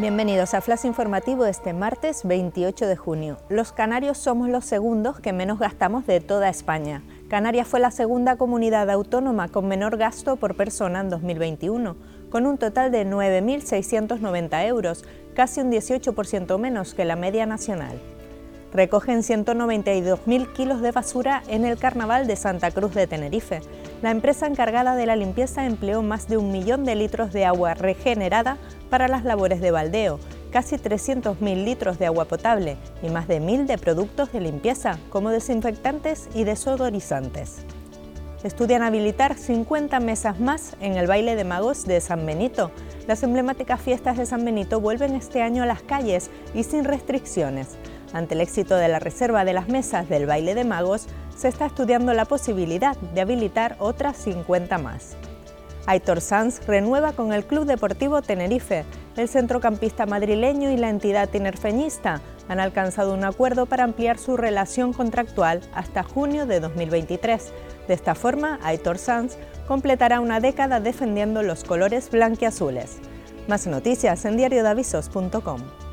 Bienvenidos a Flash Informativo este martes 28 de junio. Los canarios somos los segundos que menos gastamos de toda España. Canarias fue la segunda comunidad autónoma con menor gasto por persona en 2021, con un total de 9.690 euros, casi un 18% menos que la media nacional recogen 192.000 kilos de basura en el Carnaval de Santa Cruz de Tenerife. La empresa encargada de la limpieza empleó más de un millón de litros de agua regenerada para las labores de baldeo, casi 300.000 litros de agua potable y más de 1.000 de productos de limpieza, como desinfectantes y desodorizantes. Estudian habilitar 50 mesas más en el baile de magos de San Benito. Las emblemáticas fiestas de San Benito vuelven este año a las calles y sin restricciones. Ante el éxito de la reserva de las mesas del baile de magos, se está estudiando la posibilidad de habilitar otras 50 más. Aitor Sanz renueva con el Club Deportivo Tenerife. El centrocampista madrileño y la entidad tinerfeñista han alcanzado un acuerdo para ampliar su relación contractual hasta junio de 2023. De esta forma, Aitor Sanz completará una década defendiendo los colores blanquiazules. Más noticias en diariodavisos.com.